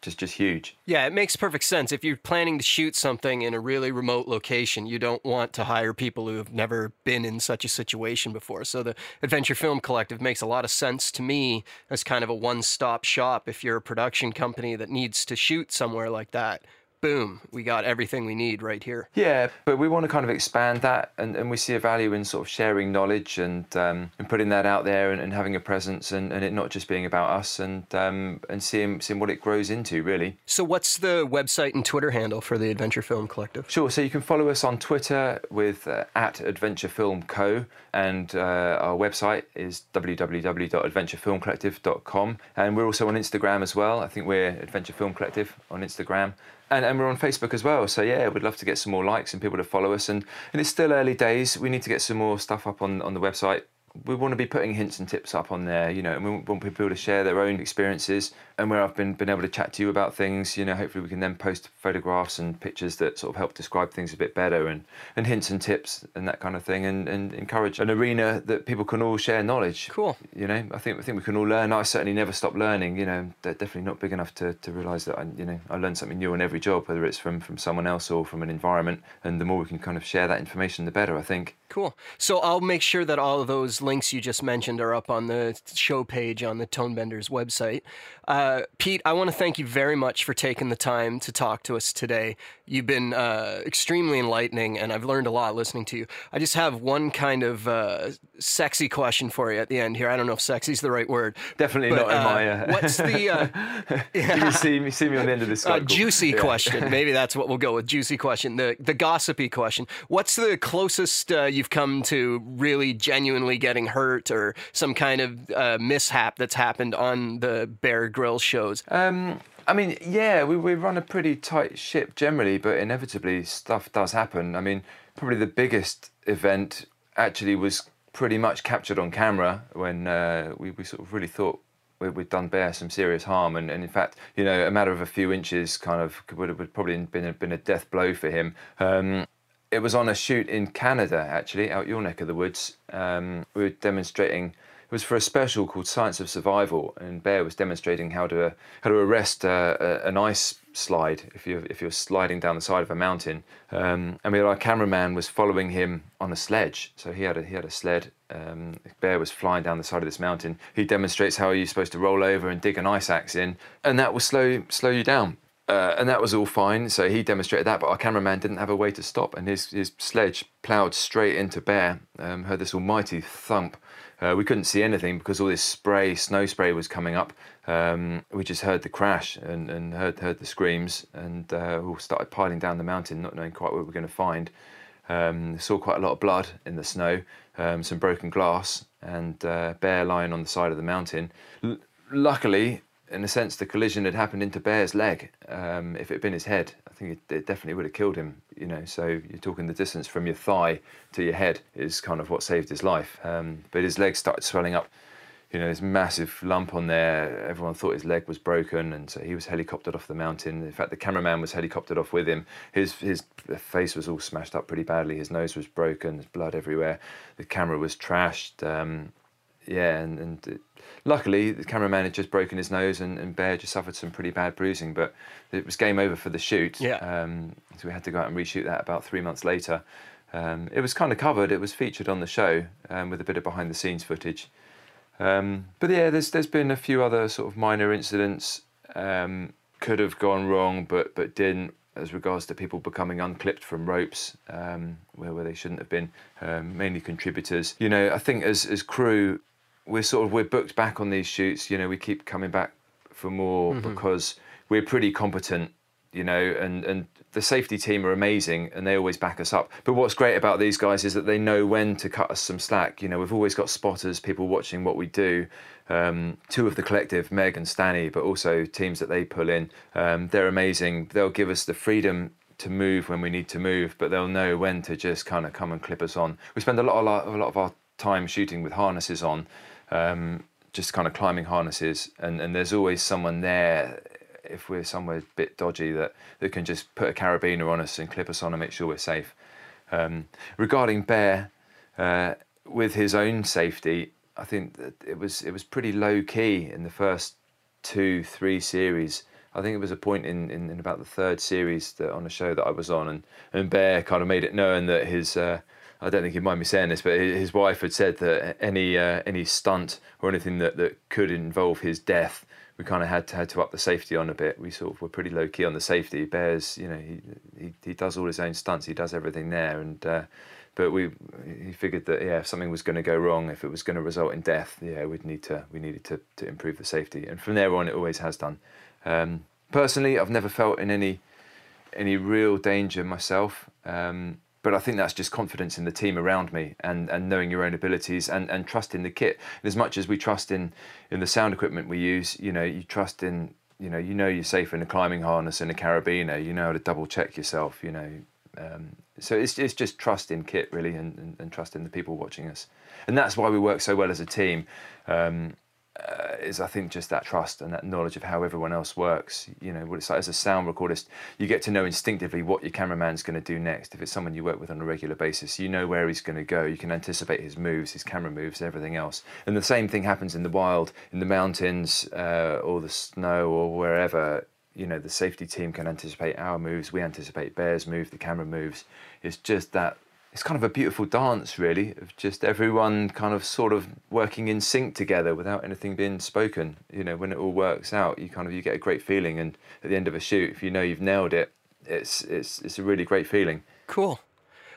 just just huge. Yeah, it makes perfect sense. If you're planning to shoot something in a really remote location, you don't want to hire people who have never been in such a situation before. So the Adventure Film Collective makes a lot of sense to me as kind of a one-stop shop if you're a production company that needs to shoot somewhere like that boom, we got everything we need right here. Yeah, but we want to kind of expand that, and, and we see a value in sort of sharing knowledge and um, and putting that out there and, and having a presence, and, and it not just being about us, and um, and seeing seeing what it grows into really. So, what's the website and Twitter handle for the Adventure Film Collective? Sure. So you can follow us on Twitter with uh, at Adventure Film Co. And uh, our website is www.adventurefilmcollective.com. And we're also on Instagram as well. I think we're Adventure Film Collective on Instagram. And, and we're on Facebook as well. So yeah, we'd love to get some more likes and people to follow us. And, and it's still early days. We need to get some more stuff up on, on the website we want to be putting hints and tips up on there, you know, and we want people to share their own experiences and where I've been been able to chat to you about things, you know, hopefully we can then post photographs and pictures that sort of help describe things a bit better and, and hints and tips and that kind of thing and, and encourage an arena that people can all share knowledge. Cool. You know, I think I think we can all learn. I certainly never stop learning, you know, they're definitely not big enough to, to realise that I you know, I learn something new on every job, whether it's from, from someone else or from an environment. And the more we can kind of share that information the better, I think. Cool. So I'll make sure that all of those links you just mentioned are up on the show page on the Tonebenders website. Uh, Pete, I want to thank you very much for taking the time to talk to us today. You've been uh, extremely enlightening, and I've learned a lot listening to you. I just have one kind of uh, sexy question for you at the end here. I don't know if "sexy" is the right word. Definitely but, not in my. Uh, what's the? Uh, you see me, see me on the end of this. Uh, juicy yeah. question. Maybe that's what we'll go with. Juicy question. The the gossipy question. What's the closest uh, you've come to really genuinely getting hurt or some kind of uh, mishap that's happened on the Bear Grylls shows? Um, I mean, yeah, we, we run a pretty tight ship generally, but inevitably stuff does happen. I mean, probably the biggest event actually was pretty much captured on camera when uh, we, we sort of really thought we'd done Bear some serious harm, and, and in fact, you know, a matter of a few inches kind of would have probably been a, been a death blow for him. Um, it was on a shoot in Canada, actually, out your neck of the woods. Um, we were demonstrating. It was for a special called Science of Survival, and Bear was demonstrating how to how to arrest uh, a, an ice slide if you if you're sliding down the side of a mountain. Um, and we had our cameraman was following him on a sledge, so he had a he had a sled. Um, Bear was flying down the side of this mountain. He demonstrates how you're supposed to roll over and dig an ice axe in, and that will slow slow you down. Uh, and that was all fine. So he demonstrated that, but our cameraman didn't have a way to stop, and his, his sledge ploughed straight into Bear. Um, heard this almighty thump. Uh, we couldn't see anything because all this spray, snow spray, was coming up. Um, we just heard the crash and, and heard heard the screams, and uh, all started piling down the mountain, not knowing quite what we were going to find. Um, saw quite a lot of blood in the snow, um, some broken glass, and uh, Bear lying on the side of the mountain. L- luckily, in a sense, the collision had happened into Bear's leg. Um, if it had been his head, think it, it, definitely would have killed him. You know, so you're talking the distance from your thigh to your head is kind of what saved his life. Um, but his leg started swelling up. You know, this massive lump on there. Everyone thought his leg was broken, and so he was helicoptered off the mountain. In fact, the cameraman was helicoptered off with him. His his face was all smashed up pretty badly. His nose was broken. There's blood everywhere. The camera was trashed. Um, yeah, and, and it, luckily the cameraman had just broken his nose and, and Bear just suffered some pretty bad bruising, but it was game over for the shoot. Yeah. Um, so we had to go out and reshoot that about three months later. Um, it was kind of covered. It was featured on the show um, with a bit of behind the scenes footage. Um, but yeah, there's there's been a few other sort of minor incidents. Um, could have gone wrong, but but didn't as regards to people becoming unclipped from ropes um, where, where they shouldn't have been, um, mainly contributors. You know, I think as, as crew, we're sort of we're booked back on these shoots. You know, we keep coming back for more mm-hmm. because we're pretty competent. You know, and and the safety team are amazing and they always back us up. But what's great about these guys is that they know when to cut us some slack. You know, we've always got spotters, people watching what we do. Um, two of the collective, Meg and Stanny, but also teams that they pull in. Um, they're amazing. They'll give us the freedom to move when we need to move, but they'll know when to just kind of come and clip us on. We spend a lot, a lot, a lot of our time shooting with harnesses on, um, just kind of climbing harnesses, and, and there's always someone there if we're somewhere a bit dodgy that, that can just put a carabiner on us and clip us on and make sure we're safe. Um, regarding Bear, uh, with his own safety, I think that it was it was pretty low key in the first two three series. I think it was a point in, in, in about the third series that on a show that I was on, and, and Bear kind of made it known that his uh, I don't think he'd mind me saying this, but his wife had said that any uh, any stunt or anything that, that could involve his death we kind of had to had to up the safety on a bit. We sort of were pretty low key on the safety. Bears, you know, he he, he does all his own stunts. He does everything there, and uh, but we he figured that yeah, if something was going to go wrong, if it was going to result in death, yeah, we'd need to we needed to to improve the safety. And from there on, it always has done. Um, personally, I've never felt in any any real danger myself. Um, but I think that's just confidence in the team around me and, and knowing your own abilities and, and trusting the kit. And as much as we trust in, in the sound equipment we use, you know, you trust in, you know, you know you're safe in a climbing harness and a carabiner, you know how to double check yourself, you know. Um, so it's, it's just trust in kit really and, and, and, trust in the people watching us. And that's why we work so well as a team. Um, uh, is I think just that trust and that knowledge of how everyone else works. You know, what it's like as a sound recordist, you get to know instinctively what your cameraman's going to do next. If it's someone you work with on a regular basis, you know where he's going to go. You can anticipate his moves, his camera moves, everything else. And the same thing happens in the wild, in the mountains, uh, or the snow, or wherever. You know, the safety team can anticipate our moves. We anticipate Bear's move, the camera moves. It's just that it's kind of a beautiful dance, really, of just everyone kind of sort of working in sync together without anything being spoken. You know, when it all works out, you kind of you get a great feeling, and at the end of a shoot, if you know you've nailed it, it's it's it's a really great feeling. Cool.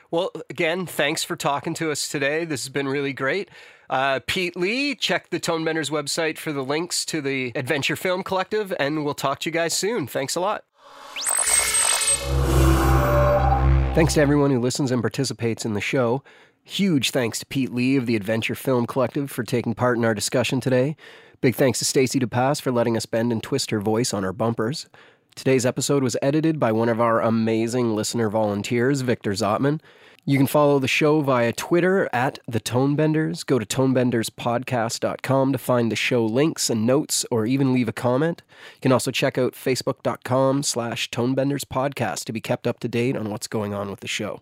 Well, again, thanks for talking to us today. This has been really great. Uh, Pete Lee, check the Tonebenders website for the links to the Adventure Film Collective, and we'll talk to you guys soon. Thanks a lot. Thanks to everyone who listens and participates in the show. Huge thanks to Pete Lee of the Adventure Film Collective for taking part in our discussion today. Big thanks to Stacy DePass for letting us bend and twist her voice on our bumpers. Today's episode was edited by one of our amazing listener volunteers, Victor Zotman. You can follow the show via Twitter at The Tonebenders. Go to tonebenderspodcast.com to find the show links and notes or even leave a comment. You can also check out facebook.com slash tonebenderspodcast to be kept up to date on what's going on with the show.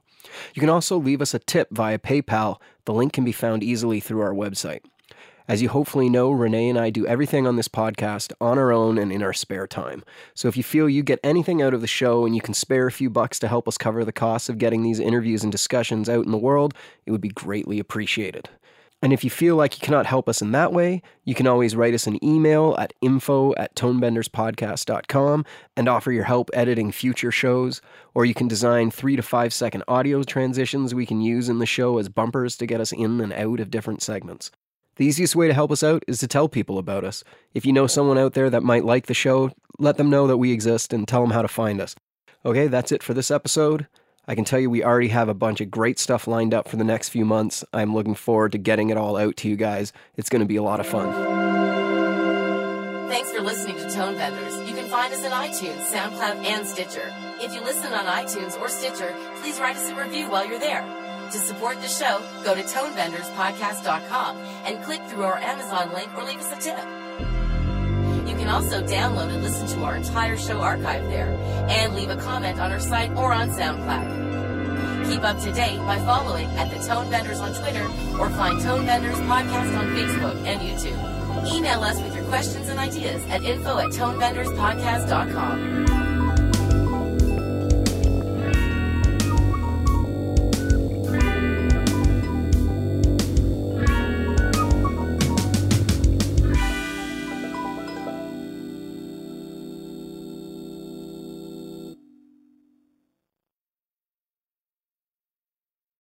You can also leave us a tip via PayPal. The link can be found easily through our website. As you hopefully know, Renee and I do everything on this podcast on our own and in our spare time. So if you feel you get anything out of the show and you can spare a few bucks to help us cover the costs of getting these interviews and discussions out in the world, it would be greatly appreciated. And if you feel like you cannot help us in that way, you can always write us an email at info at tonebenderspodcast.com and offer your help editing future shows, or you can design three to five second audio transitions we can use in the show as bumpers to get us in and out of different segments. The easiest way to help us out is to tell people about us. If you know someone out there that might like the show, let them know that we exist and tell them how to find us. Okay, that's it for this episode. I can tell you we already have a bunch of great stuff lined up for the next few months. I'm looking forward to getting it all out to you guys. It's going to be a lot of fun. Thanks for listening to Tone Benders. You can find us on iTunes, SoundCloud, and Stitcher. If you listen on iTunes or Stitcher, please write us a review while you're there. To support the show, go to tonebenderspodcast.com and click through our Amazon link or leave us a tip. You can also download and listen to our entire show archive there and leave a comment on our site or on SoundCloud. Keep up to date by following at the Tonebenders on Twitter or find Tonebenders Podcast on Facebook and YouTube. Email us with your questions and ideas at info at tonebenderspodcast.com.